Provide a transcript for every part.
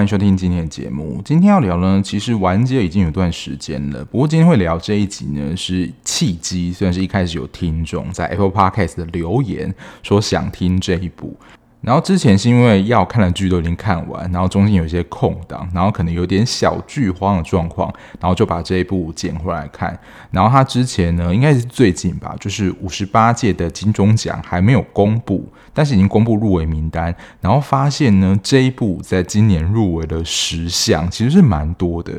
欢迎收听今天的节目。今天要聊呢，其实完结已经有段时间了。不过今天会聊这一集呢，是契机，虽然是一开始有听众在 Apple Podcast 的留言说想听这一部。然后之前是因为要看的剧都已经看完，然后中间有一些空档，然后可能有点小剧荒的状况，然后就把这一部捡回来看。然后他之前呢，应该是最近吧，就是五十八届的金钟奖还没有公布，但是已经公布入围名单。然后发现呢，这一部在今年入围的十项，其实是蛮多的。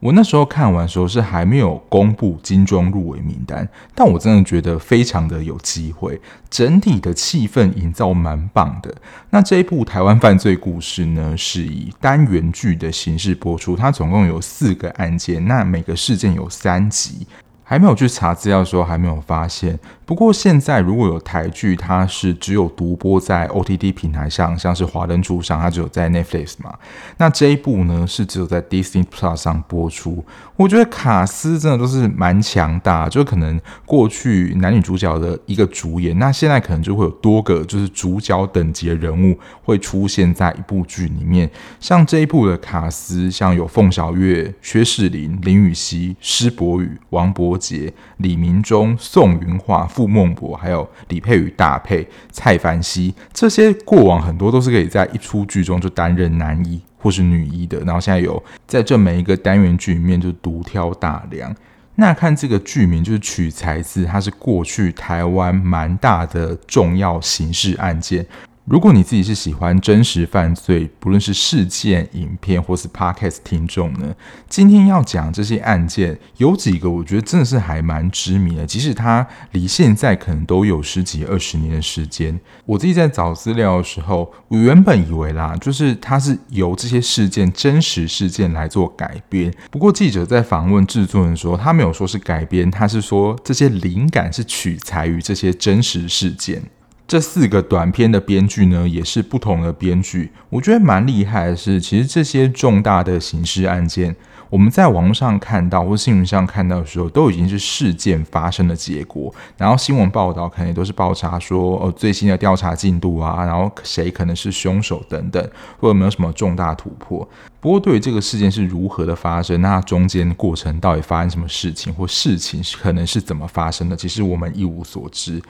我那时候看完的时候是还没有公布金钟入围名单，但我真的觉得非常的有机会，整体的气氛营造蛮棒的。那这一部台湾犯罪故事呢，是以单元剧的形式播出，它总共有四个案件，那每个事件有三集。还没有去查资料的时候，还没有发现。不过现在如果有台剧，它是只有独播在 OTT 平台上，像是《华灯初上》，它只有在 Netflix 嘛。那这一部呢，是只有在 Disney Plus 上播出。我觉得卡司真的都是蛮强大，就可能过去男女主角的一个主演，那现在可能就会有多个就是主角等级的人物会出现在一部剧里面。像这一部的卡司，像有凤小岳、薛仕凌、林予晞、施柏宇、王柏杰、李明忠、宋芸樺。傅孟博，还有李佩瑜大佩蔡凡熙，这些过往很多都是可以在一出剧中就担任男一或是女一的，然后现在有在这每一个单元剧里面就独挑大梁。那看这个剧名就是取材自，它是过去台湾蛮大的重要刑事案件。如果你自己是喜欢真实犯罪，不论是事件、影片或是 Podcast 听众呢，今天要讲这些案件，有几个我觉得真的是还蛮知名的，即使它离现在可能都有十几二十年的时间。我自己在找资料的时候，我原本以为啦，就是它是由这些事件真实事件来做改编。不过记者在访问制作人说，他没有说是改编，他是说这些灵感是取材于这些真实事件。这四个短片的编剧呢，也是不同的编剧。我觉得蛮厉害的是，其实这些重大的刑事案件，我们在网络上看到或新闻上看到的时候，都已经是事件发生的结果。然后新闻报道可能也都是报查说，哦，最新的调查进度啊，然后谁可能是凶手等等，或有没有什么重大突破。不过，对于这个事件是如何的发生，那中间过程到底发生什么事情，或事情可能是怎么发生的，其实我们一无所知。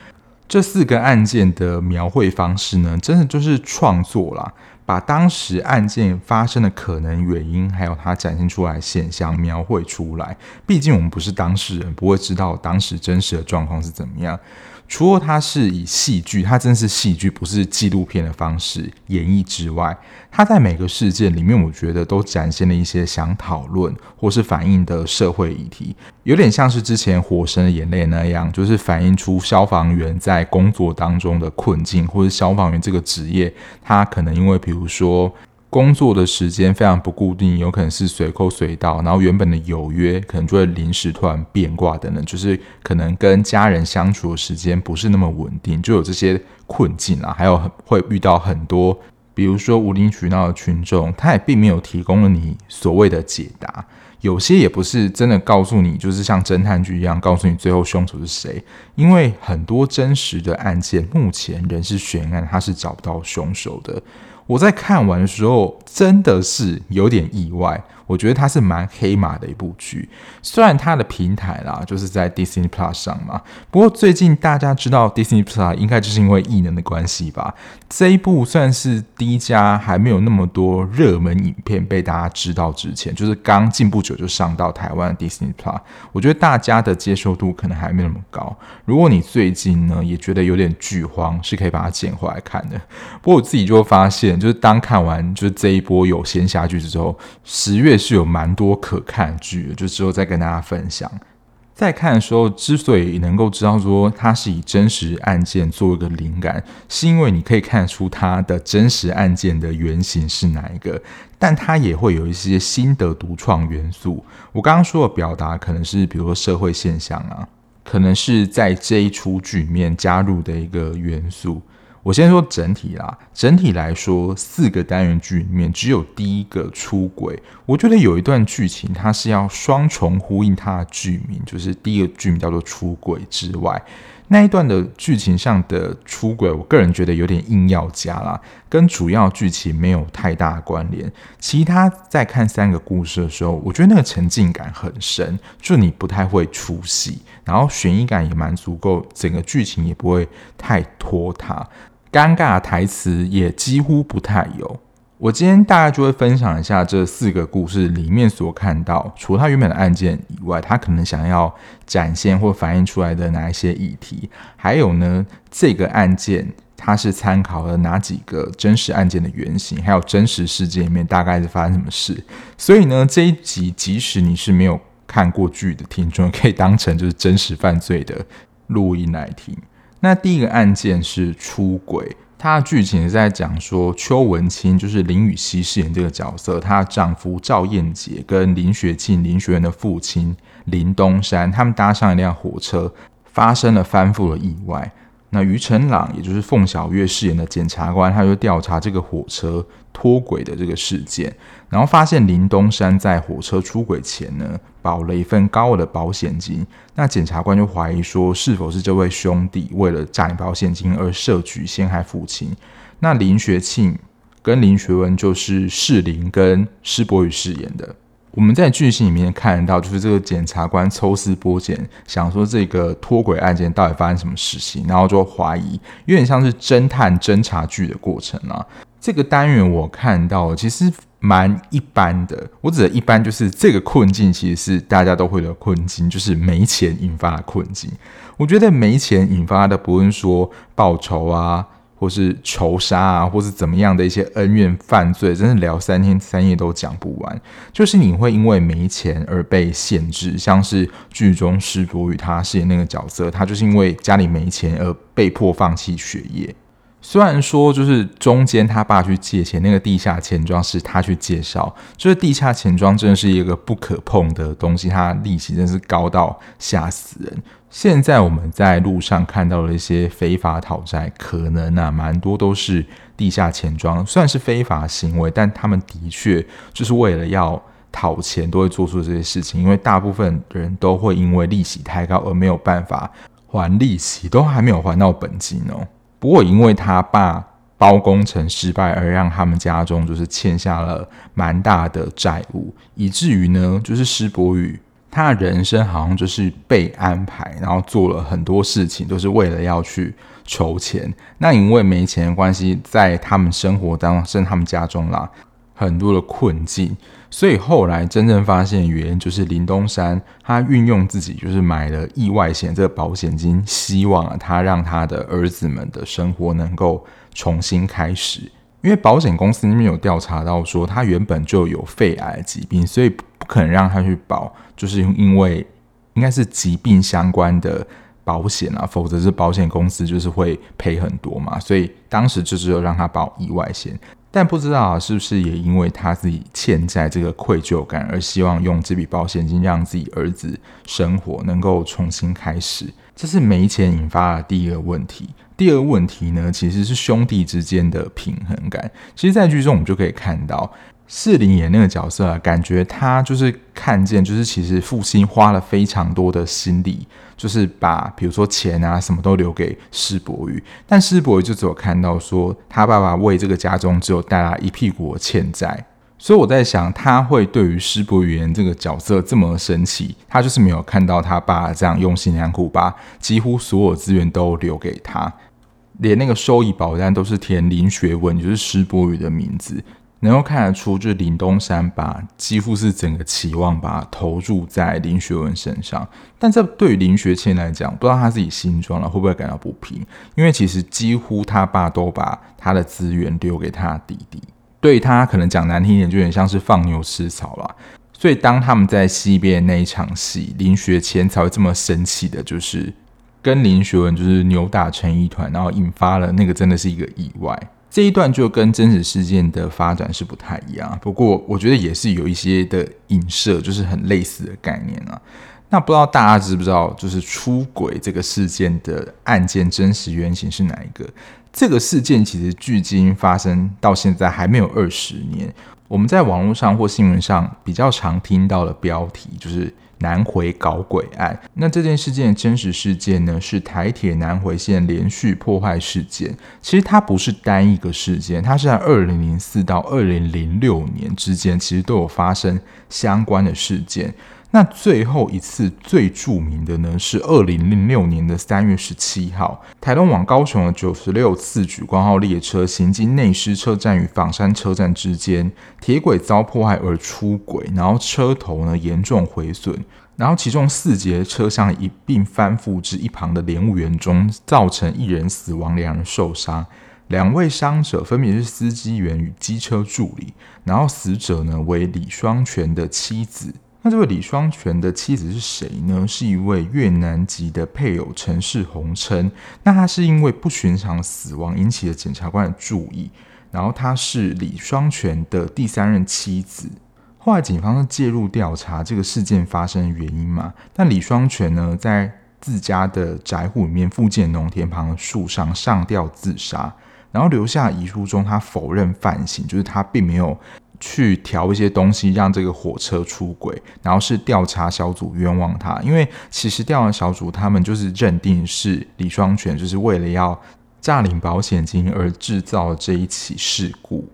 这四个案件的描绘方式呢，真的就是创作啦，把当时案件发生的可能原因，还有它展现出来现象描绘出来。毕竟我们不是当事人，不会知道当时真实的状况是怎么样。除了它是以戏剧，它真是戏剧，不是纪录片的方式演绎之外，它在每个事件里面，我觉得都展现了一些想讨论或是反映的社会议题，有点像是之前《火神的眼泪》那样，就是反映出消防员在工作当中的困境，或者消防员这个职业，他可能因为比如说。工作的时间非常不固定，有可能是随扣随到，然后原本的有约可能就会临时突然变卦等等，就是可能跟家人相处的时间不是那么稳定，就有这些困境啊，还有会遇到很多，比如说无理取闹的群众，他也并没有提供了你所谓的解答，有些也不是真的告诉你，就是像侦探剧一样告诉你最后凶手是谁，因为很多真实的案件目前仍是悬案，他是找不到凶手的。我在看完的时候，真的是有点意外。我觉得它是蛮黑马的一部剧，虽然它的平台啦就是在 Disney Plus 上嘛，不过最近大家知道 Disney Plus 应该就是因为异能的关系吧。这一部算是第一家还没有那么多热门影片被大家知道之前，就是刚进不久就上到台湾的 Disney Plus，我觉得大家的接受度可能还没那么高。如果你最近呢也觉得有点剧荒，是可以把它捡回来看的。不过我自己就发现，就是当看完就是这一波有仙侠剧之后，十月。是有蛮多可看剧，就之后再跟大家分享。在看的时候，之所以能够知道说它是以真实案件做一个灵感，是因为你可以看出它的真实案件的原型是哪一个，但它也会有一些新的独创元素。我刚刚说的表达，可能是比如说社会现象啊，可能是在这一出剧里面加入的一个元素。我先说整体啦，整体来说，四个单元剧里面只有第一个出轨。我觉得有一段剧情，它是要双重呼应它的剧名，就是第一个剧名叫做《出轨》之外，那一段的剧情上的出轨，我个人觉得有点硬要加啦，跟主要剧情没有太大关联。其他在看三个故事的时候，我觉得那个沉浸感很深，就你不太会出戏，然后悬疑感也蛮足够，整个剧情也不会太拖沓，尴尬的台词也几乎不太有。我今天大概就会分享一下这四个故事里面所看到，除了他原本的案件以外，他可能想要展现或反映出来的哪一些议题，还有呢，这个案件它是参考了哪几个真实案件的原型，还有真实事件里面大概是发生什么事。所以呢，这一集即使你是没有看过剧的听众，可以当成就是真实犯罪的录音来听。那第一个案件是出轨。它的剧情是在讲说，邱文清就是林雨熙饰演这个角色，她的丈夫赵燕杰跟林雪庆林学元的父亲林东山，他们搭上一辆火车，发生了翻覆的意外。那于承朗，也就是凤小岳饰演的检察官，他就调查这个火车脱轨的这个事件，然后发现林东山在火车出轨前呢，保了一份高额的保险金。那检察官就怀疑说，是否是这位兄弟为了诈领保险金而设局陷害父亲？那林学庆跟林学文就是世林跟施柏宇饰演的。我们在剧情里面看到，就是这个检察官抽丝剥茧，想说这个脱轨案件到底发生什么事情，然后就怀疑，有点像是侦探侦查剧的过程啊。这个单元我看到其实蛮一般的，我指的一般就是这个困境其实是大家都会的困境，就是没钱引发的困境。我觉得没钱引发的，不论说报仇啊。或是仇杀啊，或是怎么样的一些恩怨犯罪，真是聊三天三夜都讲不完。就是你会因为没钱而被限制，像是剧中施柏宇他饰演那个角色，他就是因为家里没钱而被迫放弃学业。虽然说，就是中间他爸去借钱，那个地下钱庄是他去介绍，就是地下钱庄真的是一个不可碰的东西，它利息真是高到吓死人。现在我们在路上看到的一些非法讨债，可能啊蛮多都是地下钱庄，算是非法行为，但他们的确就是为了要讨钱，都会做出这些事情，因为大部分人都会因为利息太高而没有办法还利息，都还没有还到本金哦。不过，因为他爸包工程失败，而让他们家中就是欠下了蛮大的债务，以至于呢，就是施柏宇他的人生好像就是被安排，然后做了很多事情，都是为了要去筹钱。那因为没钱的关系，在他们生活当中，甚至他们家中啦，很多的困境。所以后来真正发现原因就是林东山他运用自己就是买了意外险这个保险金，希望他让他的儿子们的生活能够重新开始。因为保险公司那边有调查到说他原本就有肺癌疾病，所以不可能让他去保，就是因为应该是疾病相关的保险啊，否则是保险公司就是会赔很多嘛。所以当时就只有让他保意外险。但不知道，是不是也因为他自己欠债这个愧疚感，而希望用这笔保险金让自己儿子生活能够重新开始？这是没钱引发的第一个问题。第二个问题呢，其实是兄弟之间的平衡感。其实，在剧中我们就可以看到。士林演那个角色啊，感觉他就是看见，就是其实父亲花了非常多的心力，就是把比如说钱啊什么都留给施伯宇，但施伯宇就只有看到说他爸爸为这个家中只有带来一屁股的欠债，所以我在想他会对于施伯宇这个角色这么神奇，他就是没有看到他爸这样用心良苦，把几乎所有资源都留给他，连那个收益保单都是填林学文，就是施伯宇的名字。能够看得出，就是林东山把几乎是整个期望把投注在林学文身上，但这对于林学谦来讲，不知道他自己心中了会不会感到不平？因为其实几乎他爸都把他的资源留给他弟弟，对他可能讲难听一点，就有点像是放牛吃草了。所以当他们在西边那一场戏，林学谦才会这么生气的，就是跟林学文就是扭打成一团，然后引发了那个真的是一个意外。这一段就跟真实事件的发展是不太一样，不过我觉得也是有一些的影射，就是很类似的概念啊。那不知道大家知不知道，就是出轨这个事件的案件真实原型是哪一个？这个事件其实距今发生到现在还没有二十年。我们在网络上或新闻上比较常听到的标题就是南回搞鬼案。那这件事件的真实事件呢，是台铁南回线连续破坏事件。其实它不是单一个事件，它是在二零零四到二零零六年之间，其实都有发生相关的事件。那最后一次最著名的呢，是二零零六年的三月十七号，台东往高雄的九十六次莒光号列车行经内狮车站与枋山车站之间，铁轨遭破坏而出轨，然后车头呢严重毁损，然后其中四节车厢一并翻覆至一旁的莲雾园中，造成一人死亡，两人受伤，两位伤者分别是司机员与机车助理，然后死者呢为李双全的妻子。那这位李双全的妻子是谁呢？是一位越南籍的配偶陈世红称。那他是因为不寻常死亡引起了检察官的注意，然后他是李双全的第三任妻子。后来警方介入调查这个事件发生的原因嘛。但李双全呢，在自家的宅户里面附近农田旁的树上上吊自杀，然后留下遗书中他否认犯行，就是他并没有。去调一些东西，让这个火车出轨，然后是调查小组冤枉他，因为其实调查小组他们就是认定是李双全就是为了要诈领保险金而制造这一起事故。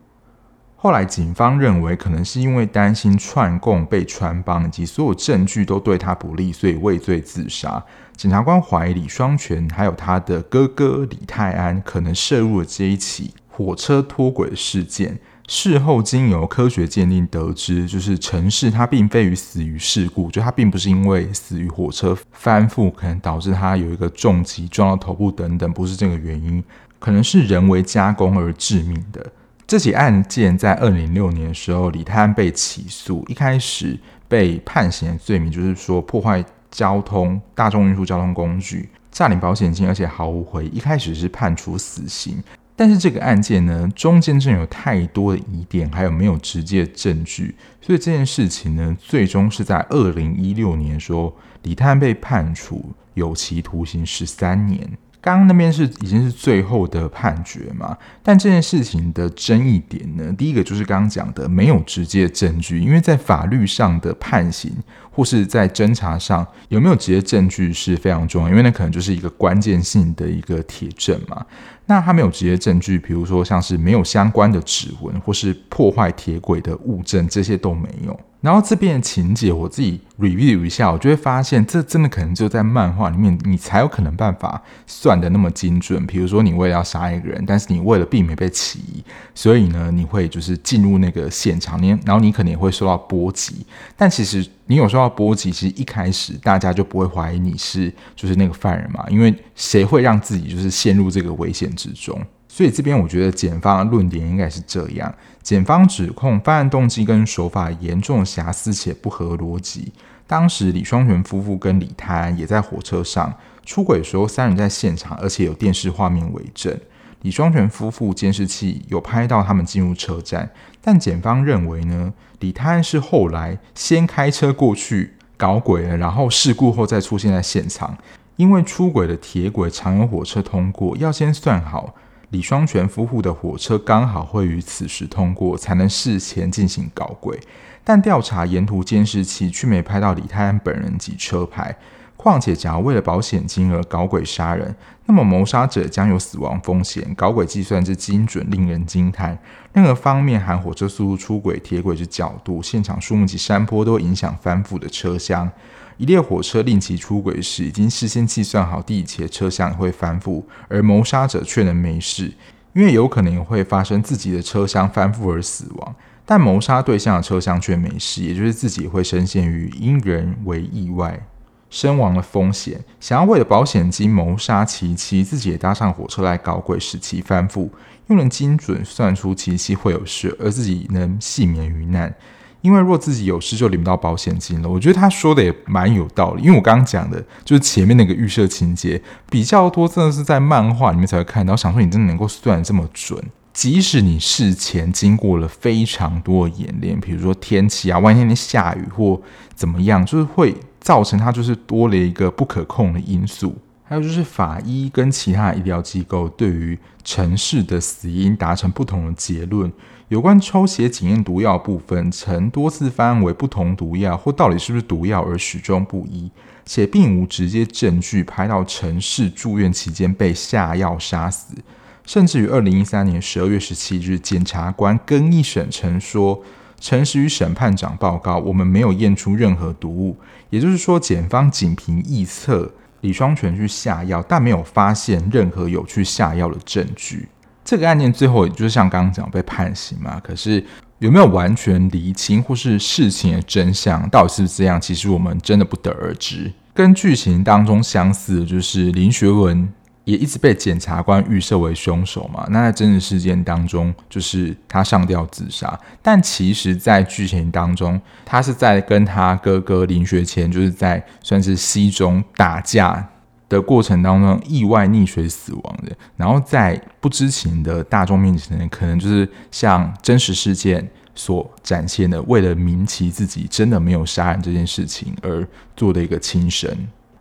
后来警方认为，可能是因为担心串供被穿帮，以及所有证据都对他不利，所以畏罪自杀。检察官怀疑李双全还有他的哥哥李泰安可能涉入了这一起火车脱轨事件。事后经由科学鉴定得知，就是陈氏他并非于死于事故，就他并不是因为死于火车翻覆，可能导致他有一个重击撞到头部等等，不是这个原因，可能是人为加工而致命的。这起案件在二零零六年的时候，李泰安被起诉，一开始被判刑的罪名就是说破坏交通大众运输交通工具、诈领保险金，而且毫无悔意，一开始是判处死刑。但是这个案件呢，中间真有太多的疑点，还有没有直接证据，所以这件事情呢，最终是在二零一六年说李探被判处有期徒刑十三年。刚刚那边是已经是最后的判决嘛？但这件事情的争议点呢，第一个就是刚刚讲的没有直接证据，因为在法律上的判刑或是在侦查上有没有直接证据是非常重要，因为那可能就是一个关键性的一个铁证嘛。那他没有直接证据，比如说像是没有相关的指纹或是破坏铁轨的物证，这些都没有。然后这边的情节我自己 review 一下，我就会发现，这真的可能就在漫画里面，你才有可能办法算得那么精准。比如说，你为了要杀一个人，但是你为了避免被起疑，所以呢，你会就是进入那个现场，你然后你可能也会受到波及。但其实你有受到波及，其实一开始大家就不会怀疑你是就是那个犯人嘛，因为谁会让自己就是陷入这个危险之中？所以这边我觉得检方的论点应该是这样：检方指控犯案动机跟手法严重瑕疵且不合逻辑。当时李双全夫妇跟李泰安也在火车上出轨的时候，三人在现场，而且有电视画面为证。李双全夫妇监视器有拍到他们进入车站，但检方认为呢，李泰安是后来先开车过去搞轨了，然后事故后再出现在现场。因为出轨的铁轨常有火车通过，要先算好。李双全夫妇的火车刚好会于此时通过，才能事前进行搞轨。但调查沿途监视器却没拍到李泰安本人及车牌。况且，假如为了保险金而搞轨杀人，那么谋杀者将有死亡风险。搞轨计算之精准，令人惊叹。任何方面含火车速度、出轨、铁轨之角度、现场树木及山坡，都影响翻覆的车厢。一列火车令其出轨时，已经事先计算好第几节车厢会翻覆，而谋杀者却能没事，因为有可能会发生自己的车厢翻覆而死亡，但谋杀对象的车厢却没事，也就是自己会深陷于因人为意外身亡的风险。想要为了保险金谋杀其妻，自己也搭上火车来搞鬼，使其翻覆，又能精准算出其妻会有事，而自己能幸免于难。因为若自己有事就领不到保险金了，我觉得他说的也蛮有道理。因为我刚刚讲的就是前面那个预设情节比较多，真的是在漫画里面才会看到。想说你真的能够算这么准，即使你事前经过了非常多的演练，比如说天气啊，万一天下雨或怎么样，就是会造成它就是多了一个不可控的因素。还有就是法医跟其他医疗机构对于陈氏的死因达成不同的结论。有关抽血检验毒药部分，曾多次发案为不同毒药或到底是不是毒药而始终不一，且并无直接证据拍到陈氏住院期间被下药杀死。甚至于二零一三年十二月十七日，检察官更一审曾说，诚实与审判长报告，我们没有验出任何毒物，也就是说，检方仅凭臆测李双全去下药，但没有发现任何有去下药的证据。这个案件最后也就是像刚刚讲被判刑嘛，可是有没有完全厘清或是事情的真相到底是不是这样？其实我们真的不得而知。跟剧情当中相似的就是林学文也一直被检察官预设为凶手嘛。那在真实事件当中，就是他上吊自杀，但其实在剧情当中，他是在跟他哥哥林学谦就是在算是溪中打架。的过程当中意外溺水死亡的，然后在不知情的大众面前，可能就是像真实事件所展现的，为了明其自己真的没有杀人这件事情而做的一个轻生。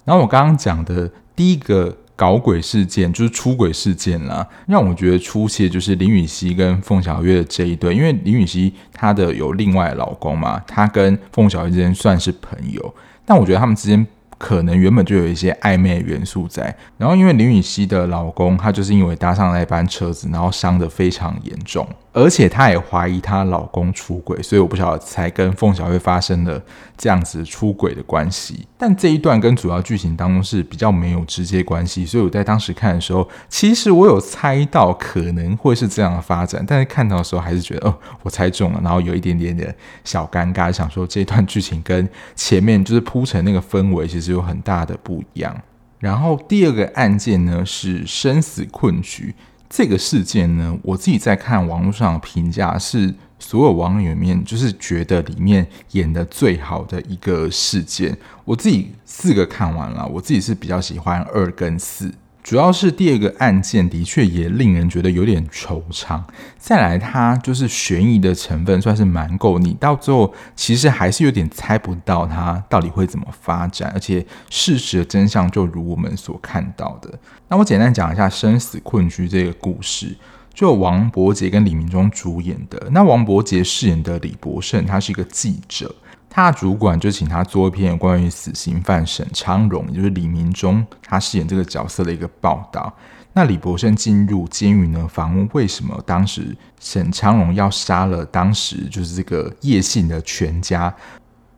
然后我刚刚讲的第一个搞鬼事件就是出轨事件啦，让我觉得出戏就是林允熙跟凤小岳的这一对，因为林允熙她的有另外的老公嘛，她跟凤小岳之间算是朋友，但我觉得他们之间。可能原本就有一些暧昧元素在，然后因为林予晞的老公，他就是因为搭上那班车子，然后伤得非常严重。而且她也怀疑她老公出轨，所以我不晓得才跟凤小岳发生了这样子出轨的关系。但这一段跟主要剧情当中是比较没有直接关系，所以我在当时看的时候，其实我有猜到可能会是这样的发展，但是看到的时候还是觉得哦，我猜中了，然后有一点点的小尴尬，想说这段剧情跟前面就是铺成那个氛围其实有很大的不一样。然后第二个案件呢是生死困局。这个事件呢，我自己在看网络上的评价是，所有网友里面就是觉得里面演的最好的一个事件。我自己四个看完了，我自己是比较喜欢二跟四。主要是第二个案件的确也令人觉得有点惆怅，再来它就是悬疑的成分算是蛮够，你到最后其实还是有点猜不到它到底会怎么发展，而且事实的真相就如我们所看到的。那我简单讲一下《生死困局》这个故事，就王柏杰跟李明忠主演的。那王柏杰饰演的李博胜，他是一个记者。他的主管就请他做一篇关于死刑犯沈昌荣，也就是李明忠他饰演这个角色的一个报道。那李博胜进入监狱呢，访问为什么当时沈昌荣要杀了当时就是这个叶姓的全家。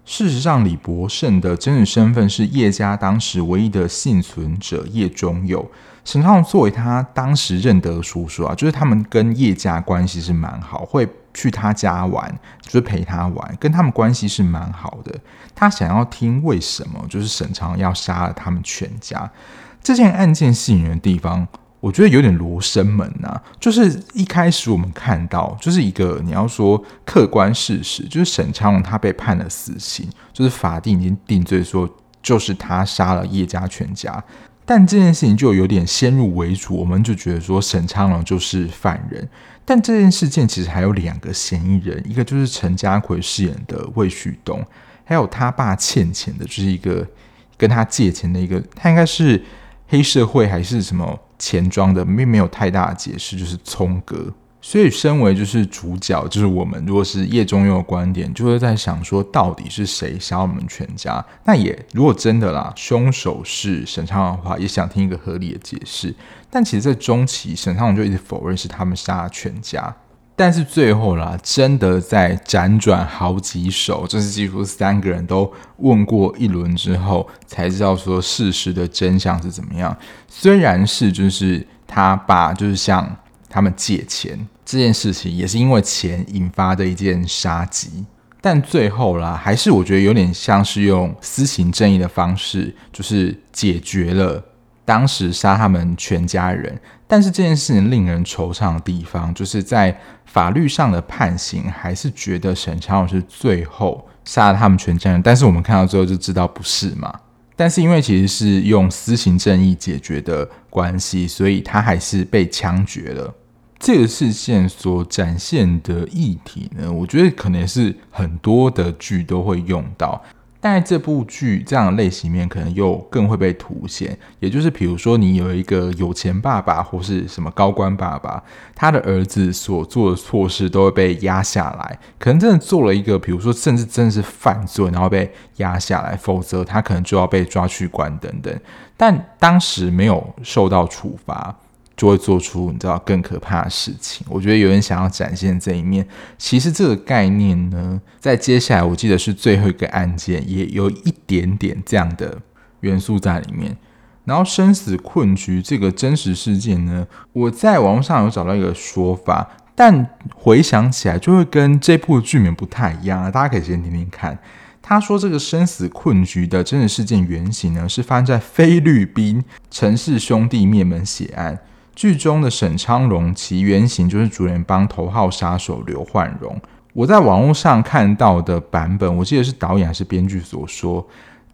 事实上，李博胜的真实身份是叶家当时唯一的幸存者叶中友。沈昌荣作为他当时认得的叔叔啊，就是他们跟叶家关系是蛮好，会。去他家玩，就是陪他玩，跟他们关系是蛮好的。他想要听为什么，就是沈昌要杀了他们全家。这件案件吸引人的地方，我觉得有点罗生门呐、就是一开始我们看到，就是一个你要说客观事实，就是沈昌他被判了死刑，就是法定已经定罪说就是他杀了叶家全家。但这件事情就有点先入为主，我们就觉得说沈昌荣就是犯人。但这件事件其实还有两个嫌疑人，一个就是陈家奎饰演的魏旭东，还有他爸欠钱的，就是一个跟他借钱的一个，他应该是黑社会还是什么钱庄的，并没有太大的解释，就是聪哥。所以，身为就是主角，就是我们。如果是叶中佑的观点，就会在想说，到底是谁杀我们全家？那也如果真的啦，凶手是沈昌荣的话，也想听一个合理的解释。但其实，在中期，沈昌荣就一直否认是他们杀了全家。但是最后啦，真的在辗转好几手，就是几乎三个人都问过一轮之后，才知道说事实的真相是怎么样。虽然是就是他爸，就是像他们借钱。这件事情也是因为钱引发的一件杀机，但最后啦，还是我觉得有点像是用私刑正义的方式，就是解决了当时杀他们全家人。但是这件事情令人惆怅的地方，就是在法律上的判刑，还是觉得沈昌荣是最后杀了他们全家人。但是我们看到最后就知道不是嘛。但是因为其实是用私刑正义解决的关系，所以他还是被枪决了。这个事件所展现的议题呢，我觉得可能是很多的剧都会用到，但这部剧这样类型面，可能又更会被凸显。也就是，比如说你有一个有钱爸爸或是什么高官爸爸，他的儿子所做的错事都会被压下来，可能真的做了一个，比如说甚至真的是犯罪，然后被压下来，否则他可能就要被抓去关等等。但当时没有受到处罚。就会做出你知道更可怕的事情。我觉得有人想要展现这一面。其实这个概念呢，在接下来我记得是最后一个案件，也有一点点这样的元素在里面。然后生死困局这个真实事件呢，我在网络上有找到一个说法，但回想起来就会跟这部剧名不太一样啊。大家可以先听听看。他说这个生死困局的真实事件原型呢，是发生在菲律宾陈氏兄弟灭门血案。剧中的沈昌荣，其原型就是主演帮头号杀手刘焕荣。我在网络上看到的版本，我记得是导演还是编剧所说，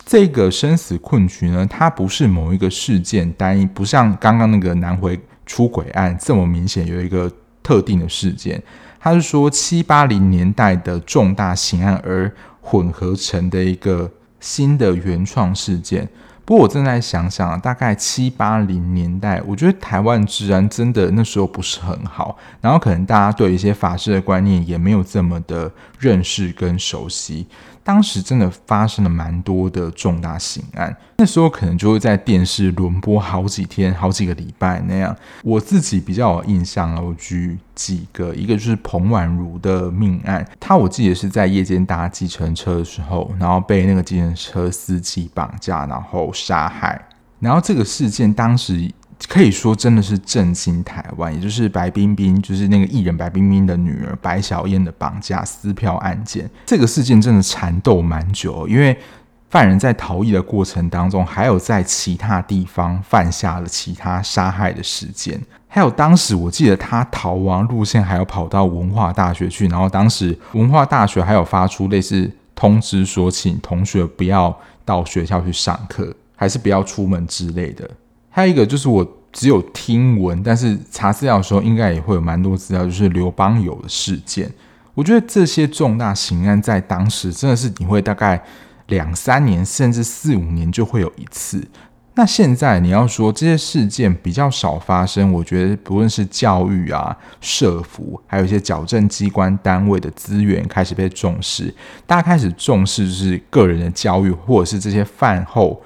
这个生死困局呢，它不是某一个事件单一，不像刚刚那个南回出轨案这么明显有一个特定的事件。他是说七八零年代的重大刑案而混合成的一个新的原创事件。不过我正在想想，大概七八零年代，我觉得台湾治安真的那时候不是很好，然后可能大家对一些法治的观念也没有这么的认识跟熟悉。当时真的发生了蛮多的重大刑案，那时候可能就会在电视轮播好几天、好几个礼拜那样。我自己比较有印象啊，我举几个，一个就是彭婉如的命案，他我记得是在夜间搭计程车的时候，然后被那个计程车司机绑架，然后杀害。然后这个事件当时。可以说真的是震惊台湾，也就是白冰冰，就是那个艺人白冰冰的女儿白小燕的绑架撕票案件。这个事件真的缠斗蛮久，因为犯人在逃逸的过程当中，还有在其他地方犯下了其他杀害的事件。还有当时我记得他逃亡路线还有跑到文化大学去，然后当时文化大学还有发出类似通知说，请同学不要到学校去上课，还是不要出门之类的。还有一个就是我只有听闻，但是查资料的时候应该也会有蛮多资料，就是刘邦友的事件。我觉得这些重大刑案在当时真的是你会大概两三年甚至四五年就会有一次。那现在你要说这些事件比较少发生，我觉得不论是教育啊、社服，还有一些矫正机关单位的资源开始被重视，大家开始重视就是个人的教育，或者是这些饭后。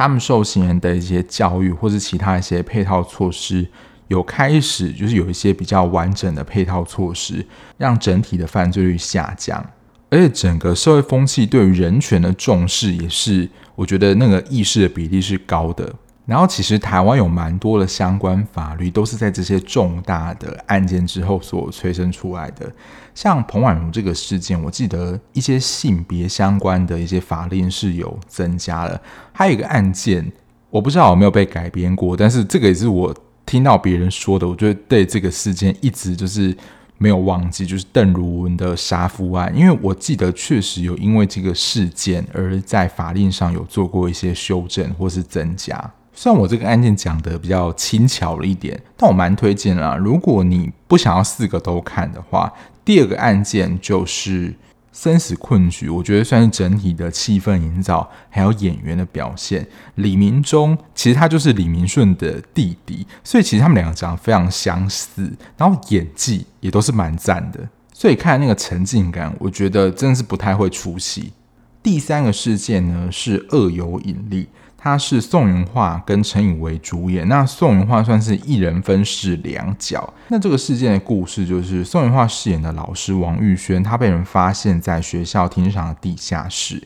他们受刑人的一些教育，或是其他一些配套措施，有开始就是有一些比较完整的配套措施，让整体的犯罪率下降，而且整个社会风气对于人权的重视，也是我觉得那个意识的比例是高的。然后，其实台湾有蛮多的相关法律，都是在这些重大的案件之后所催生出来的。像彭婉如这个事件，我记得一些性别相关的一些法令是有增加了。还有一个案件，我不知道有没有被改编过，但是这个也是我听到别人说的。我觉得对这个事件一直就是没有忘记，就是邓如文的杀夫案，因为我记得确实有因为这个事件而在法令上有做过一些修正或是增加。虽然我这个案件讲得比较轻巧了一点，但我蛮推荐啦。如果你不想要四个都看的话，第二个案件就是生死困局，我觉得算是整体的气氛营造，还有演员的表现。李明忠其实他就是李明顺的弟弟，所以其实他们两个长得非常相似，然后演技也都是蛮赞的，所以看那个沉浸感，我觉得真的是不太会出戏。第三个事件呢是恶有引力。他是宋芸桦跟陈以为主演，那宋芸桦算是一人分饰两角。那这个事件的故事就是宋芸桦饰演的老师王玉轩，他被人发现在学校停车场的地下室。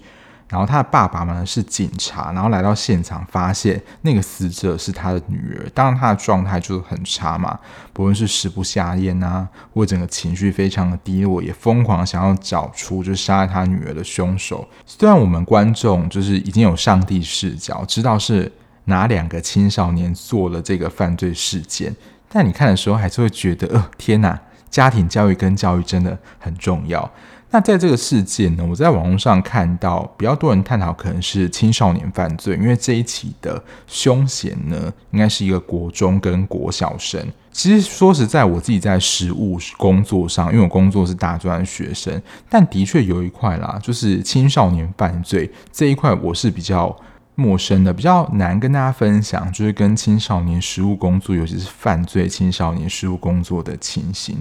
然后他的爸爸呢是警察，然后来到现场，发现那个死者是他的女儿。当然，他的状态就很差嘛，不论是食不下咽啊，或整个情绪非常的低落，也疯狂想要找出就是杀害他女儿的凶手。虽然我们观众就是已经有上帝视角，知道是哪两个青少年做了这个犯罪事件，但你看的时候还是会觉得，呃，天哪，家庭教育跟教育真的很重要。那在这个事件呢，我在网络上看到比较多人探讨可能是青少年犯罪，因为这一起的凶嫌呢，应该是一个国中跟国小生。其实说实在，我自己在实务工作上，因为我工作是大专学生，但的确有一块啦，就是青少年犯罪这一块，我是比较陌生的，比较难跟大家分享，就是跟青少年实务工作，尤其是犯罪青少年实务工作的情形。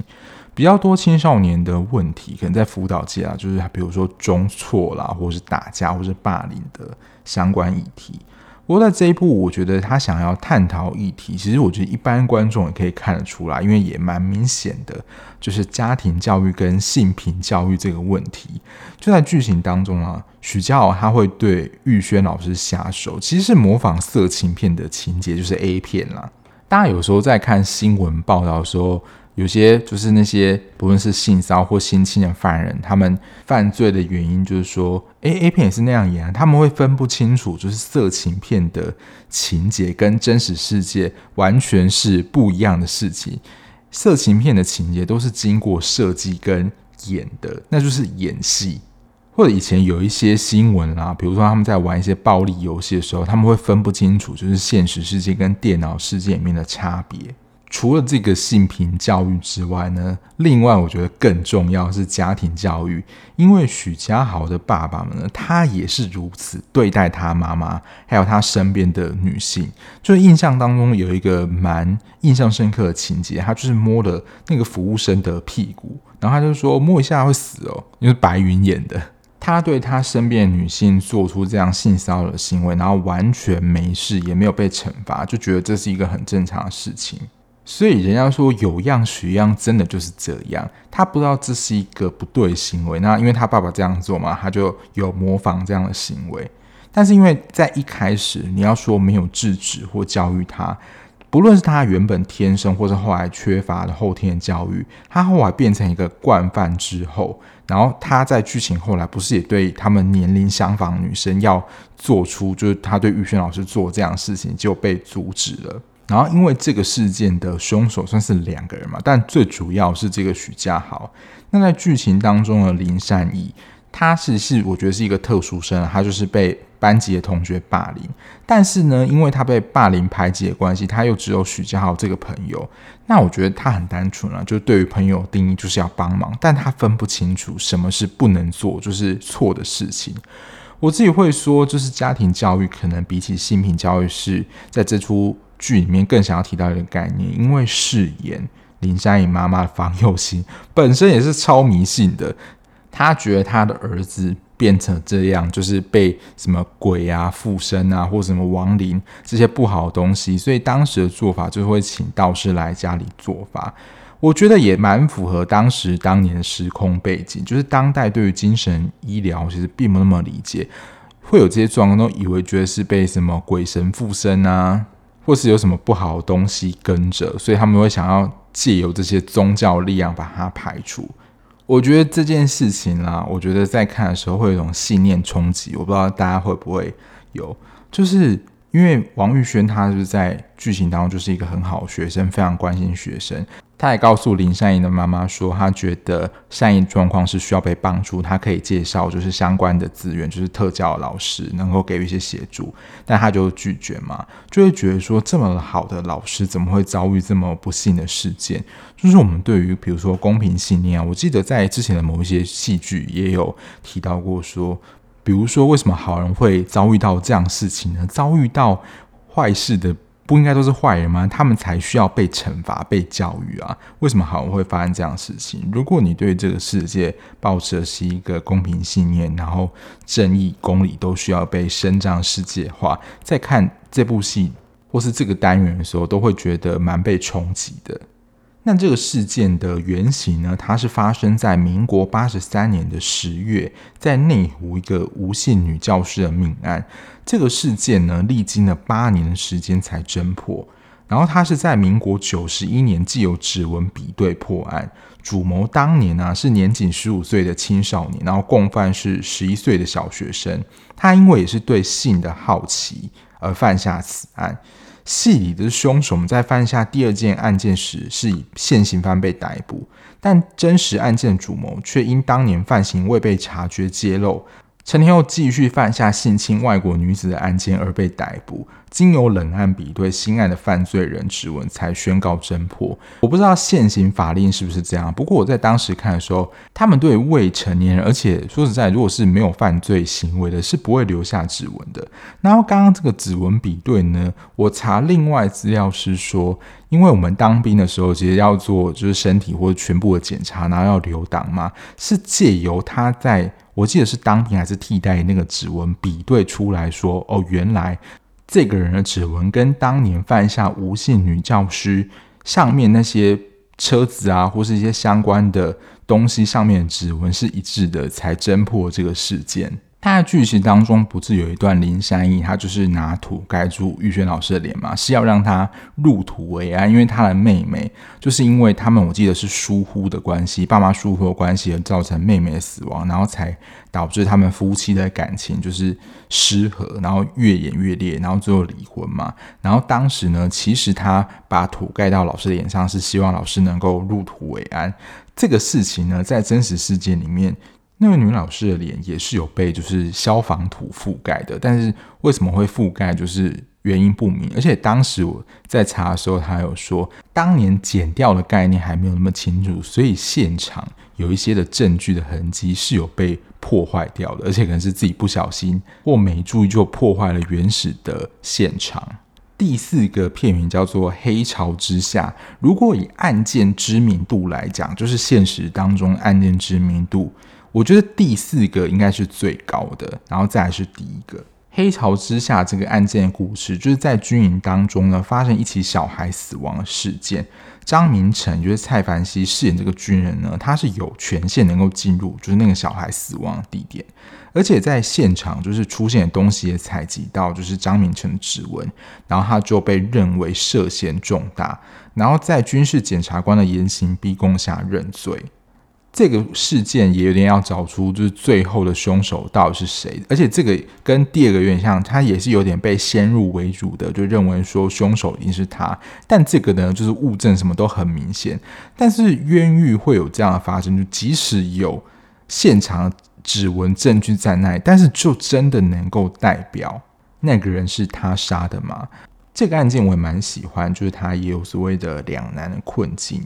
比较多青少年的问题，可能在辅导界啊，就是比如说中错啦，或是打架，或是霸凌的相关议题。不过在这一部，我觉得他想要探讨议题，其实我觉得一般观众也可以看得出来，因为也蛮明显的，就是家庭教育跟性平教育这个问题。就在剧情当中啊，许家豪他会对玉轩老师下手，其实是模仿色情片的情节，就是 A 片啦。大家有时候在看新闻报道的时候。有些就是那些不论是性骚或性侵的犯人，他们犯罪的原因就是说，A A 片也是那样演，他们会分不清楚，就是色情片的情节跟真实世界完全是不一样的事情。色情片的情节都是经过设计跟演的，那就是演戏。或者以前有一些新闻啦，比如说他们在玩一些暴力游戏的时候，他们会分不清楚，就是现实世界跟电脑世界里面的差别。除了这个性平教育之外呢，另外我觉得更重要是家庭教育，因为许家豪的爸爸们呢，他也是如此对待他妈妈，还有他身边的女性。就印象当中有一个蛮印象深刻的情节，他就是摸了那个服务生的屁股，然后他就说摸一下会死哦，因为白云演的。他对他身边的女性做出这样性骚扰的行为，然后完全没事，也没有被惩罚，就觉得这是一个很正常的事情。所以人家说有样学样，真的就是这样。他不知道这是一个不对行为，那因为他爸爸这样做嘛，他就有模仿这样的行为。但是因为在一开始你要说没有制止或教育他，不论是他原本天生，或是后来缺乏的后天的教育，他后来变成一个惯犯之后，然后他在剧情后来不是也对他们年龄相仿的女生要做出，就是他对玉轩老师做这样的事情就被阻止了。然后，因为这个事件的凶手算是两个人嘛，但最主要是这个许家豪。那在剧情当中的林善逸，他是是我觉得是一个特殊生，他就是被班级的同学霸凌。但是呢，因为他被霸凌排挤的关系，他又只有许家豪这个朋友。那我觉得他很单纯啊，就对于朋友定义就是要帮忙，但他分不清楚什么是不能做，就是错的事情。我自己会说，就是家庭教育可能比起性平教育是在这出。剧里面更想要提到一个概念，因为饰演林珊颖妈妈的房又欣本身也是超迷信的，他觉得他的儿子变成这样，就是被什么鬼啊附身啊，或什么亡灵这些不好的东西，所以当时的做法就会请道士来家里做法。我觉得也蛮符合当时当年的时空背景，就是当代对于精神医疗其实并不那么理解，会有这些状况都以为觉得是被什么鬼神附身啊。或是有什么不好的东西跟着，所以他们会想要借由这些宗教力量把它排除。我觉得这件事情啦，我觉得在看的时候会有一种信念冲击。我不知道大家会不会有，就是因为王玉轩他是在剧情当中就是一个很好的学生，非常关心学生。他也告诉林善英的妈妈说，他觉得善英状况是需要被帮助，他可以介绍就是相关的资源，就是特教老师能够给予一些协助，但他就拒绝嘛，就会觉得说这么好的老师怎么会遭遇这么不幸的事件？就是我们对于比如说公平信念啊，我记得在之前的某一些戏剧也有提到过说，比如说为什么好人会遭遇到这样事情呢？遭遇到坏事的。不应该都是坏人吗？他们才需要被惩罚、被教育啊！为什么好人会发生这样的事情？如果你对这个世界抱持的是一个公平信念，然后正义、公理都需要被伸张世界的话，在看这部戏或是这个单元的时候，都会觉得蛮被冲击的。那这个事件的原型呢？它是发生在民国八十三年的十月，在内湖一个无姓女教师的命案。这个事件呢，历经了八年的时间才侦破。然后它是在民国九十一年，既有指纹比对破案，主谋当年呢、是年仅十五岁的青少年，然后共犯是十一岁的小学生。他因为也是对性的好奇。而犯下此案。戏里的凶手们在犯下第二件案件时是以现行犯被逮捕，但真实案件主谋却因当年犯行未被察觉揭露。成年后继续犯下性侵外国女子的案件而被逮捕，经由冷案比对新案的犯罪人指纹才宣告侦破。我不知道现行法令是不是这样，不过我在当时看的时候，他们对未成年人，而且说实在，如果是没有犯罪行为的，是不会留下指纹的。然后刚刚这个指纹比对呢，我查另外资料是说，因为我们当兵的时候，其实要做就是身体或者全部的检查，然后要留档嘛，是借由他在。我记得是当庭还是替代那个指纹比对出来说，哦，原来这个人的指纹跟当年犯下无性女教师上面那些车子啊，或是一些相关的东西上面的指纹是一致的，才侦破这个事件。他的剧情当中不是有一段林山义，他就是拿土盖住玉轩老师的脸嘛，是要让他入土为安，因为他的妹妹就是因为他们我记得是疏忽的关系，爸妈疏忽的关系而造成妹妹的死亡，然后才导致他们夫妻的感情就是失和，然后越演越烈，然后最后离婚嘛。然后当时呢，其实他把土盖到老师的脸上，是希望老师能够入土为安。这个事情呢，在真实世界里面。那位女老师的脸也是有被就是消防土覆盖的，但是为什么会覆盖，就是原因不明。而且当时我在查的时候，他有说当年剪掉的概念还没有那么清楚，所以现场有一些的证据的痕迹是有被破坏掉的，而且可能是自己不小心或没注意就破坏了原始的现场。第四个片名叫做《黑潮之下》，如果以案件知名度来讲，就是现实当中案件知名度。我觉得第四个应该是最高的，然后再来是第一个。黑潮之下这个案件的故事，就是在军营当中呢，发生一起小孩死亡的事件。张明成就是蔡凡熙饰演这个军人呢，他是有权限能够进入，就是那个小孩死亡的地点，而且在现场就是出现的东西也采集到，就是张明成的指纹，然后他就被认为涉嫌重大，然后在军事检察官的严刑逼供下认罪。这个事件也有点要找出，就是最后的凶手到底是谁？而且这个跟第二个有点像，他也是有点被先入为主的，就认为说凶手一定是他。但这个呢，就是物证什么都很明显。但是冤狱会有这样的发生，就即使有现场指纹证据在那里，但是就真的能够代表那个人是他杀的吗？这个案件我也蛮喜欢，就是他也有所谓的两难的困境。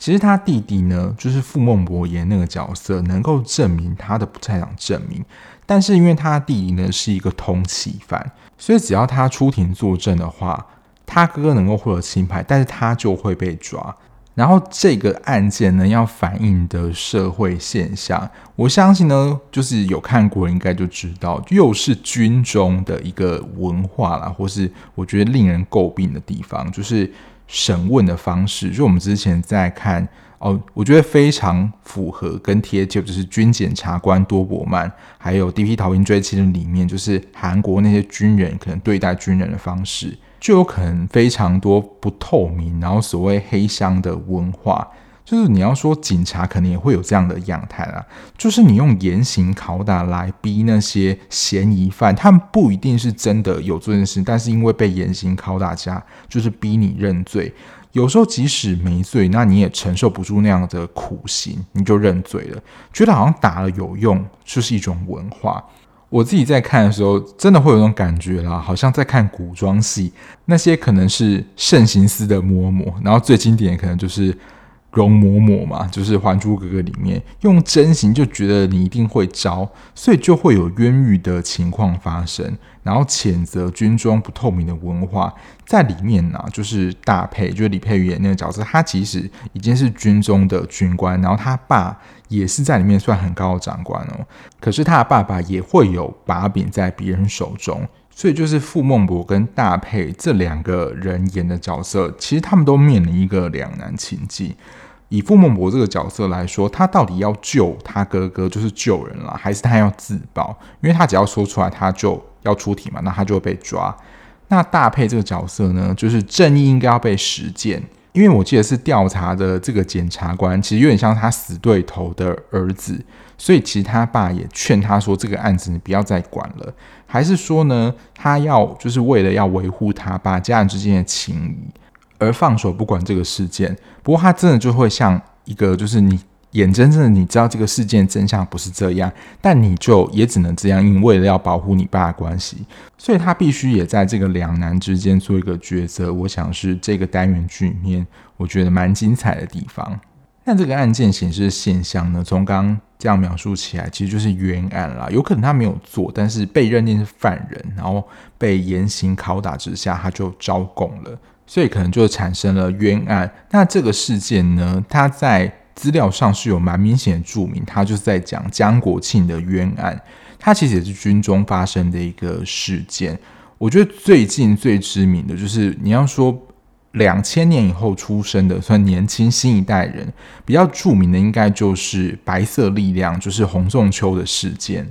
其实他弟弟呢，就是傅孟博演那个角色，能够证明他的不在场证明。但是因为他弟弟呢是一个通缉犯，所以只要他出庭作证的话，他哥哥能够获得清白，但是他就会被抓。然后这个案件呢，要反映的社会现象，我相信呢，就是有看过应该就知道，又是军中的一个文化啦，或是我觉得令人诟病的地方，就是。审问的方式，就我们之前在看哦，我觉得非常符合跟贴切，就是军检察官多伯曼，还有《D.P. 逃兵追击》的》里面，就是韩国那些军人可能对待军人的方式，就有可能非常多不透明，然后所谓黑箱的文化。就是你要说警察可能也会有这样的样态啊，就是你用严刑拷打来逼那些嫌疑犯，他们不一定是真的有做这件事，但是因为被严刑拷打下，就是逼你认罪。有时候即使没罪，那你也承受不住那样的苦刑，你就认罪了，觉得好像打了有用，就是一种文化。我自己在看的时候，真的会有种感觉啦，好像在看古装戏，那些可能是慎刑司的嬷嬷，然后最经典可能就是。容嬷嬷嘛，就是《还珠格格》里面用真形就觉得你一定会招，所以就会有冤狱的情况发生，然后谴责军中不透明的文化在里面呢、就是大沛，就是李佩瑜演那个角色，他其实已经是军中的军官，然后他爸也是在里面算很高的长官哦。可是他的爸爸也会有把柄在别人手中。所以就是傅孟柏跟大佩这两个人演的角色，其实他们都面临一个两难情境。以傅孟柏这个角色来说，他到底要救他哥哥，就是救人了，还是他要自保？因为他只要说出来，他就要出庭嘛，那他就会被抓。那大佩这个角色呢，就是正义应该要被实践，因为我记得是调查的这个检察官，其实有点像他死对头的儿子。所以其实他爸也劝他说：“这个案子你不要再管了。”还是说呢，他要就是为了要维护他爸家人之间的情谊而放手不管这个事件。不过他真的就会像一个就是你。眼睁睁的你知道这个事件真相不是这样，但你就也只能这样，因为为了要保护你爸的关系，所以他必须也在这个两难之间做一个抉择。我想是这个单元剧里面我觉得蛮精彩的地方。那这个案件显示的现象呢，从刚刚这样描述起来，其实就是冤案啦。有可能他没有做，但是被认定是犯人，然后被严刑拷打之下，他就招供了，所以可能就产生了冤案。那这个事件呢，他在资料上是有蛮明显的注明，他就是在讲江国庆的冤案。他其实也是军中发生的一个事件。我觉得最近最知名的就是你要说两千年以后出生的，算年轻新一代人比较著名的，应该就是白色力量，就是洪仲丘的事件。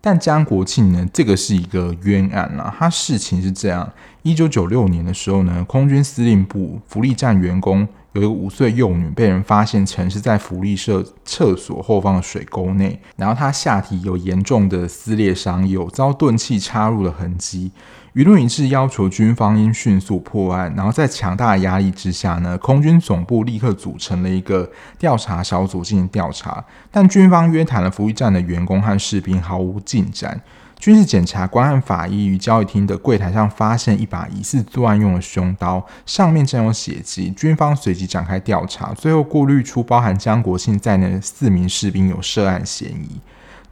但江国庆呢，这个是一个冤案啦。他事情是这样：一九九六年的时候呢，空军司令部福利站员工。有一个五岁幼女被人发现陈尸在福利社厕所后方的水沟内，然后她下体有严重的撕裂伤，有遭钝器插入的痕迹。舆论一致要求军方应迅速破案，然后在强大的压力之下呢，空军总部立刻组成了一个调查小组进行调查，但军方约谈了服役站的员工和士兵，毫无进展。军事检察官和法医于交易厅的柜台上发现一把疑似作案用的凶刀，上面沾有血迹。军方随即展开调查，最后过滤出包含江国庆在内的四名士兵有涉案嫌疑。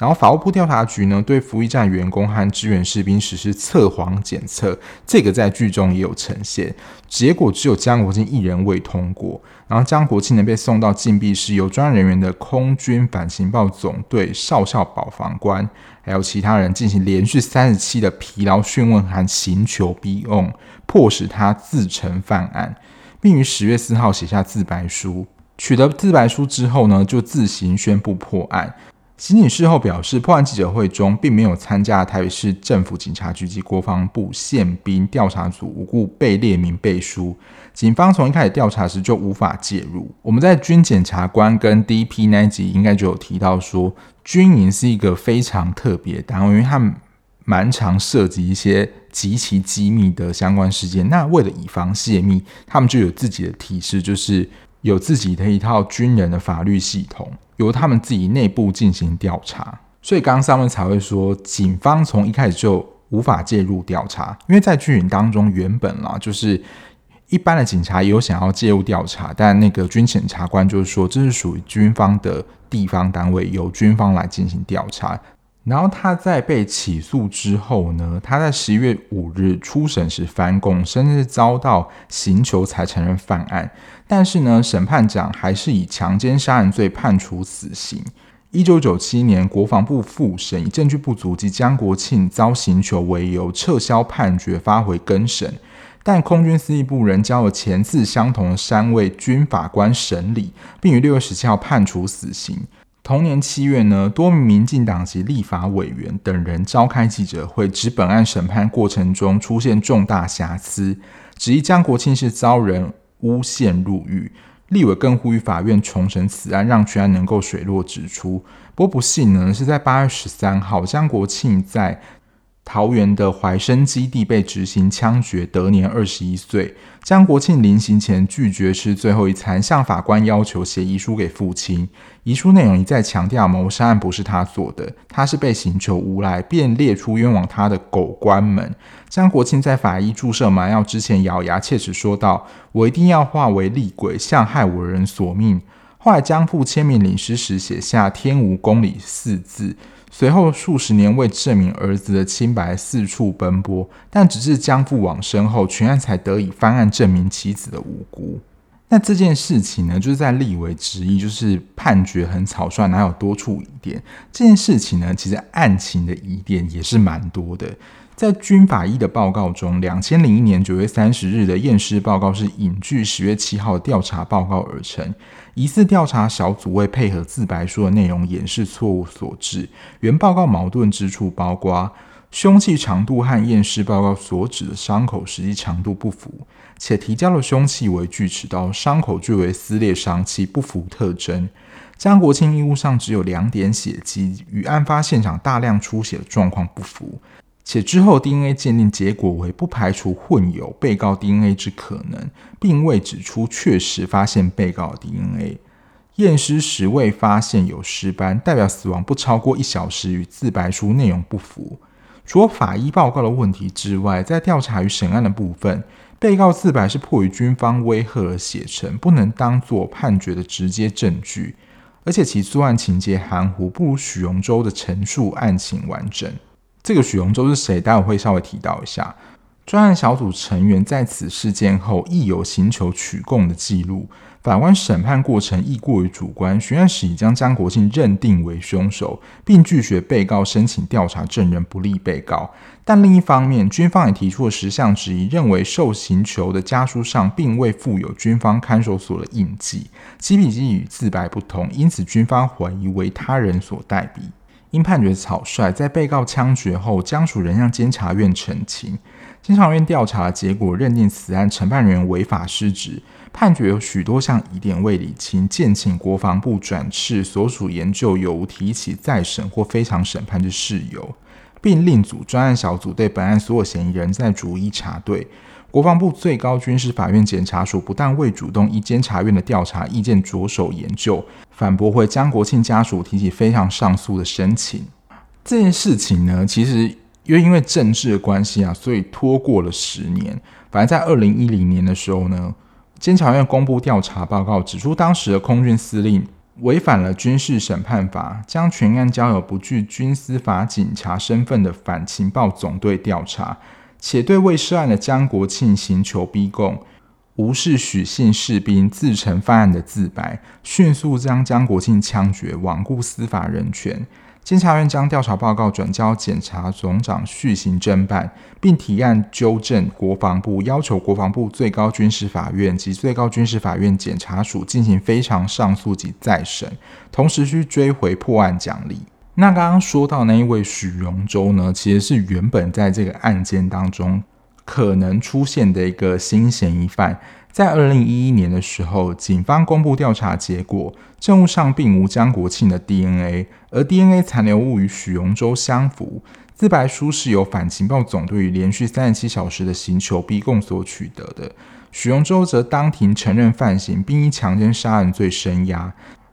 然后法务部调查局呢，对服役站员工和支援士兵实施测谎检测，这个在剧中也有呈现。结果只有江国庆一人未通过。然后江国庆呢被送到禁闭室，由专案人员的空军反情报总队少校保防官，还有其他人进行连续三十七的疲劳讯问和刑求逼供，迫使他自承犯案，并于十月四号写下自白书。取得自白书之后呢，就自行宣布破案。刑警事后表示，破案记者会中并没有参加台北市政府警察局及国防部宪兵调查组，无故被列名背书。警方从一开始调查时就无法介入。我们在军检察官跟 DP 那一集应该就有提到说，军营是一个非常特别单位，因为他们蛮常涉及一些极其机密的相关事件。那为了以防泄密，他们就有自己的提示，就是有自己的一套军人的法律系统。由他们自己内部进行调查，所以刚刚上面才会说，警方从一开始就无法介入调查，因为在剧情当中原本啦，就是一般的警察也有想要介入调查，但那个军检察官就是说，这是属于军方的地方单位，由军方来进行调查。然后他在被起诉之后呢，他在十一月五日初审时翻供，甚至遭到刑求才承认犯案。但是呢，审判长还是以强奸杀人罪判处死刑。一九九七年，国防部复审以证据不足及江国庆遭刑求为由，撤销判决，发回更审。但空军司令部仍交了前次相同的三位军法官审理，并于六月十七号判处死刑。同年七月呢，多名民进党籍立法委员等人召开记者会，指本案审判过程中出现重大瑕疵，质疑江国庆是遭人诬陷入狱。立委更呼吁法院重审此案，让全案能够水落石出。不过不幸呢，是在八月十三号，江国庆在桃园的怀生基地被执行枪决，得年二十一岁。江国庆临行前拒绝吃最后一餐，向法官要求写遗书给父亲。遗书内容一再强调谋杀案不是他做的，他是被刑求诬赖，便列出冤枉他的狗官们。江国庆在法医注射麻药之前，咬牙切齿说道：“我一定要化为厉鬼，向害我人索命。”后来将父签名领尸时，写下“天无公理”四字。随后数十年为证明儿子的清白四处奔波，但直至江父往生后，全案才得以翻案证明妻子的无辜。那这件事情呢，就是在立委质疑，就是判决很草率，哪有多处疑点？这件事情呢，其实案情的疑点也是蛮多的。在军法医的报告中，两千零一年九月三十日的验尸报告是引据十月七号调查报告而成。疑似调查小组为配合自白书的内容掩饰错误所致。原报告矛盾之处包括凶器长度和验尸报告所指的伤口实际长度不符，且提交的凶器为锯齿刀，伤口均为撕裂伤，其不符特征。张国庆衣物上只有两点血迹，与案发现场大量出血的状况不符，且之后 DNA 鉴定结果为不排除混有被告 DNA 之可能，并未指出确实发现被告 DNA。验尸时未发现有尸斑，代表死亡不超过一小时，与自白书内容不符。除了法医报告的问题之外，在调查与审案的部分，被告自白是迫于军方威吓而写成，不能当作判决的直接证据。而且其作案情节含糊，不如许荣洲的陈述案情完整。这个许荣洲是谁？待会会稍微提到一下。专案小组成员在此事件后亦有寻求取供的记录。法官审判过程亦过于主观，巡案时已将张国庆认定为凶手，并拒绝被告申请调查证人，不利被告。但另一方面，军方也提出了十项质疑，认为受刑囚的家书上并未附有军方看守所的印记，其笔迹与自白不同，因此军方怀疑为他人所代笔。因判决草率，在被告枪决后，家属仍向监察院陈情。监察院调查的结果认定此案承办人员违法失职。判决有许多项疑点未理清，建请国防部转斥所属研究有无提起再审或非常审判之事由，并另组专案小组对本案所有嫌疑人再逐一查对。国防部最高军事法院检察署不但未主动依监察院的调查意见着手研究，反驳回江国庆家属提起非常上诉的申请。这件事情呢，其实因为因为政治的关系啊，所以拖过了十年。反正在二零一零年的时候呢。监察院公布调查报告，指出当时的空军司令违反了军事审判法，将全案交由不具军司法警察身份的反情报总队调查，且对未涉案的江国庆刑求逼供，无视许姓士兵自陈犯案的自白，迅速将江国庆枪决，罔顾司法人权。监察院将调查报告转交检察总长续行侦办，并提案纠正国防部，要求国防部最高军事法院及最高军事法院检察署进行非常上诉及再审，同时需追回破案奖励。那刚刚说到那一位许荣洲呢，其实是原本在这个案件当中可能出现的一个新嫌疑犯。在二零一一年的时候，警方公布调查结果，证物上并无江国庆的 DNA，而 DNA 残留物与许荣洲相符。自白书是由反情报总队于连续三十七小时的刑求逼供所取得的。许荣洲则当庭承认犯行，并以强奸杀人罪声押。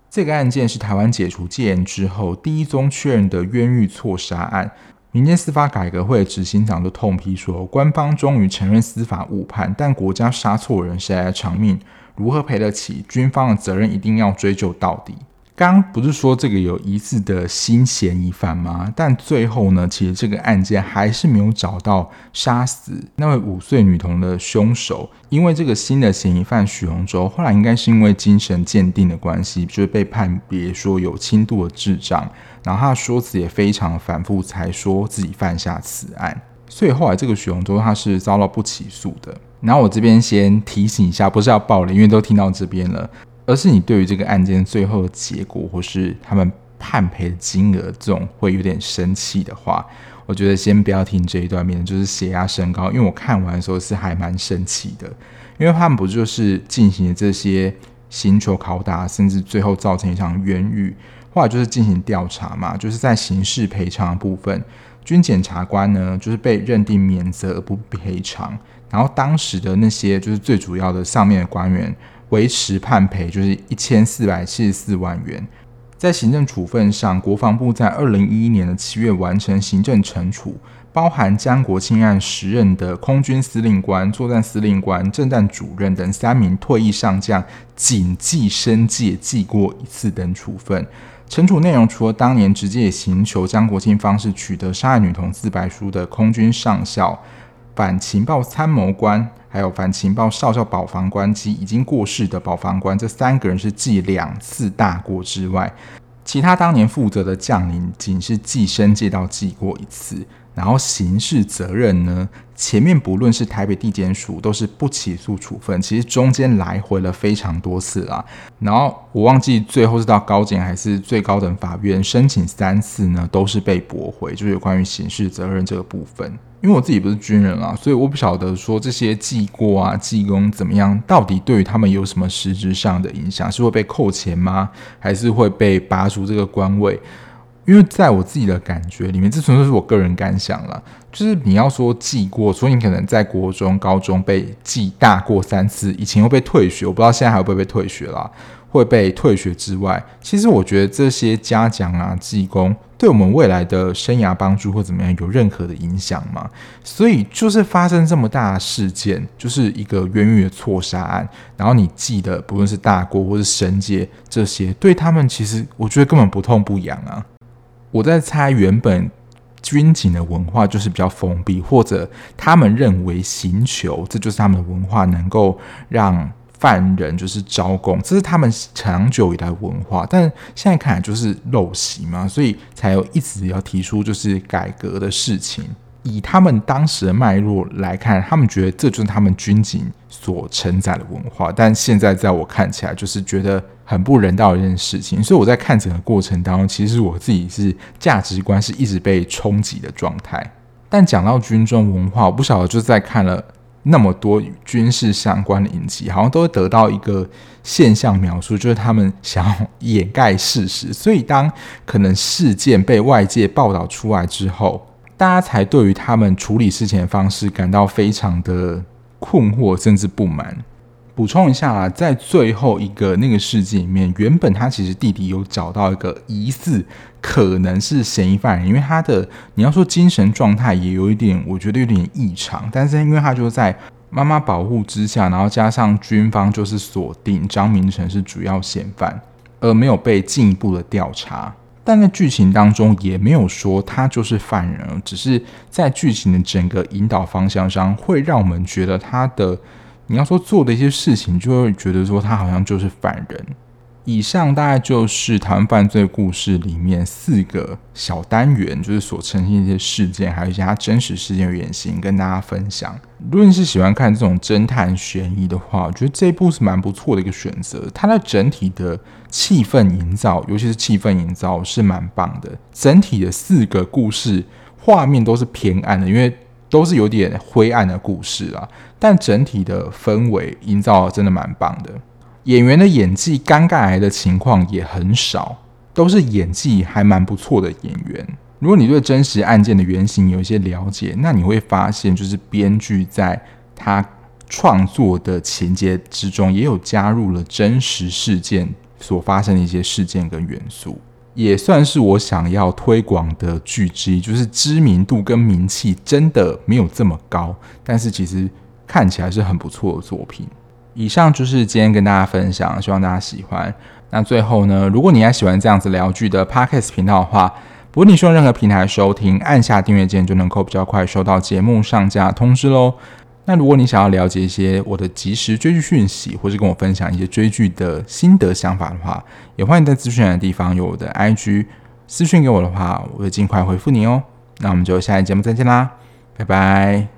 这个案件是台湾解除戒严之后第一宗确认的冤狱错杀案。民间司法改革会执行长都痛批说，官方终于承认司法误判，但国家杀错人，谁来偿命？如何赔得起？军方的责任一定要追究到底。刚不是说这个有疑似的新嫌疑犯吗？但最后呢，其实这个案件还是没有找到杀死那位五岁女童的凶手。因为这个新的嫌疑犯许荣洲，后来应该是因为精神鉴定的关系，就是被判别说有轻度的智障，然后他说辞也非常反复，才说自己犯下此案。所以后来这个许荣洲他是遭到不起诉的。然后我这边先提醒一下，不是要爆雷，因为都听到这边了。而是你对于这个案件最后的结果，或是他们判赔的金额，这种会有点生气的话，我觉得先不要听这一段，免得就是血压升高。因为我看完的时候是还蛮生气的，因为他们不就是进行这些刑求拷打，甚至最后造成一场冤狱，后来就是进行调查嘛，就是在刑事赔偿的部分，军检察官呢就是被认定免责而不赔偿，然后当时的那些就是最主要的上面的官员。维持判赔就是一千四百七十四万元。在行政处分上，国防部在二零一一年的七月完成行政惩处，包含江国庆案时任的空军司令官、作战司令官、政战主任等三名退役上将谨记申诫记过一次等处分。惩处内容除了当年直接以刑求江国庆方式取得杀害女童自白书的空军上校、反情报参谋官。还有反情报少校保防官及已经过世的保防官，这三个人是记两次大过之外，其他当年负责的将领仅是记申诫到记过一次。然后刑事责任呢，前面不论是台北地检署都是不起诉处分，其实中间来回了非常多次啦。然后我忘记最后是到高检还是最高等法院申请三次呢，都是被驳回，就是有关于刑事责任这个部分。因为我自己不是军人啊，所以我不晓得说这些记过啊、记功怎么样，到底对于他们有什么实质上的影响？是会被扣钱吗？还是会被拔除这个官位？因为在我自己的感觉里面，这纯粹是我个人感想了。就是你要说记过，所以你可能在国中、高中被记大过三次，以前会被退学，我不知道现在还会不会被退学啦。会被退学之外，其实我觉得这些嘉奖啊、记功，对我们未来的生涯帮助或怎么样有任何的影响吗？所以就是发生这么大的事件，就是一个冤狱的错杀案，然后你记得不论是大国或是神界这些，对他们其实我觉得根本不痛不痒啊。我在猜，原本军警的文化就是比较封闭，或者他们认为刑求这就是他们的文化，能够让犯人就是招供，这是他们长久以来的文化。但现在看来就是陋习嘛，所以才有一直要提出就是改革的事情。以他们当时的脉络来看，他们觉得这就是他们军警所承载的文化。但现在在我看起来，就是觉得。很不人道的一件事情，所以我在看整个过程当中，其实我自己是价值观是一直被冲击的状态。但讲到军中文化，我不晓得就是在看了那么多军事相关的影集，好像都会得到一个现象描述，就是他们想要掩盖事实，所以当可能事件被外界报道出来之后，大家才对于他们处理事情的方式感到非常的困惑，甚至不满。补充一下啊，在最后一个那个事件里面，原本他其实弟弟有找到一个疑似可能是嫌疑犯人，因为他的你要说精神状态也有一点，我觉得有点异常。但是因为他就在妈妈保护之下，然后加上军方就是锁定张明成是主要嫌犯，而没有被进一步的调查。但在剧情当中也没有说他就是犯人，只是在剧情的整个引导方向上，会让我们觉得他的。你要说做的一些事情，就会觉得说他好像就是犯人。以上大概就是台湾犯罪故事里面四个小单元，就是所呈现一些事件，还有一些它真实事件的原型，跟大家分享。如果你是喜欢看这种侦探悬疑的话，我觉得这一部是蛮不错的一个选择。它的整体的气氛营造，尤其是气氛营造是蛮棒的。整体的四个故事画面都是偏暗的，因为。都是有点灰暗的故事啊，但整体的氛围营造真的蛮棒的。演员的演技尴尬癌的情况也很少，都是演技还蛮不错的演员。如果你对真实案件的原型有一些了解，那你会发现，就是编剧在他创作的情节之中，也有加入了真实事件所发生的一些事件跟元素。也算是我想要推广的剧之一，就是知名度跟名气真的没有这么高，但是其实看起来是很不错的作品。以上就是今天跟大家分享，希望大家喜欢。那最后呢，如果你还喜欢这样子聊剧的 Podcast 频道的话，不论你是用任何平台收听，按下订阅键就能够比较快收到节目上架通知喽。那如果你想要了解一些我的即时追剧讯息，或是跟我分享一些追剧的心得想法的话，也欢迎在资讯栏的地方有我的 IG 私讯给我的话，我会尽快回复你哦。那我们就下期节目再见啦，拜拜。